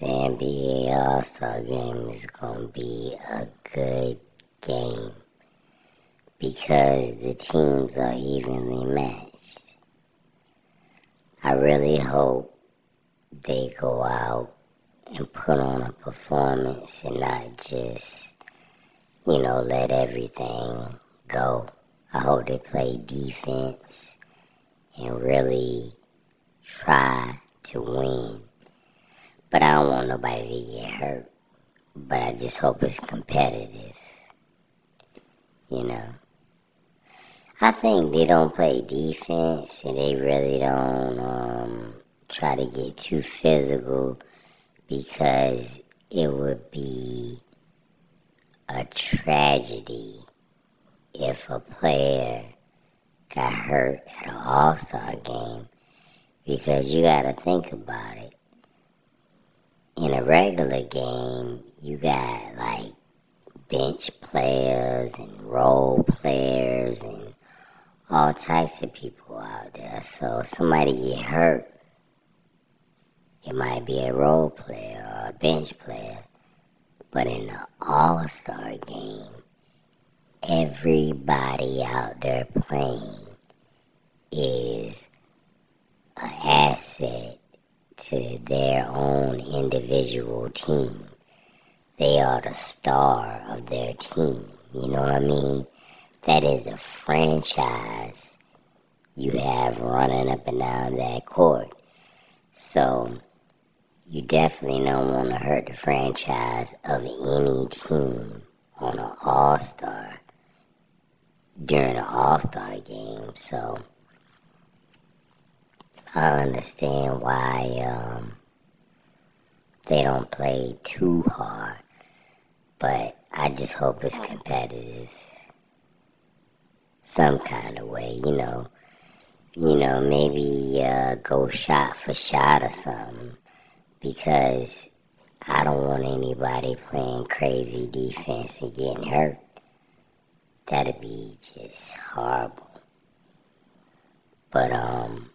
the NBA All Star game is going to be a good game because the teams are evenly matched. I really hope they go out and put on a performance and not just, you know, let everything go. I hope they play defense and really try to win. But I don't want nobody to get hurt. But I just hope it's competitive. You know. I think they don't play defense and they really don't um, try to get too physical because it would be a tragedy if a player got hurt at an all star game because you got to think about it in a regular game, you got like bench players and role players and all types of people out there. So if somebody get hurt, it might be a role player or a bench player. But in the All Star game, everybody out there playing is an asset their own individual team. They are the star of their team. You know what I mean? That is a franchise you have running up and down that court. So you definitely don't want to hurt the franchise of any team on an all star during an all star game. So I understand why um, they don't play too hard, but I just hope it's competitive, some kind of way, you know. You know, maybe uh, go shot for shot or something, because I don't want anybody playing crazy defense and getting hurt. That'd be just horrible. But um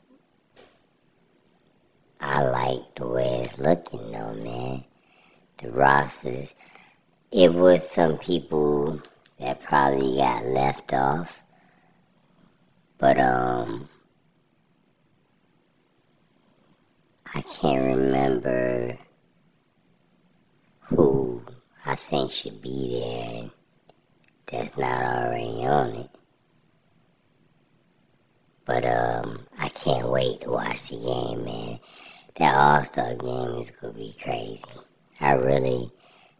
I like the way it's looking though, man. The rosters. It was some people that probably got left off. But um I can't remember who I think should be there that's not already on it. But um I can't wait to watch the game, man that All Star game is gonna be crazy. I really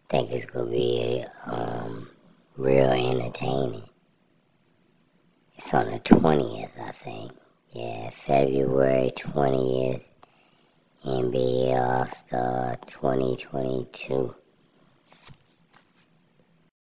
think it's gonna be um, real entertaining. It's on the twentieth, I think. Yeah, February twentieth, NBA All Star 2022.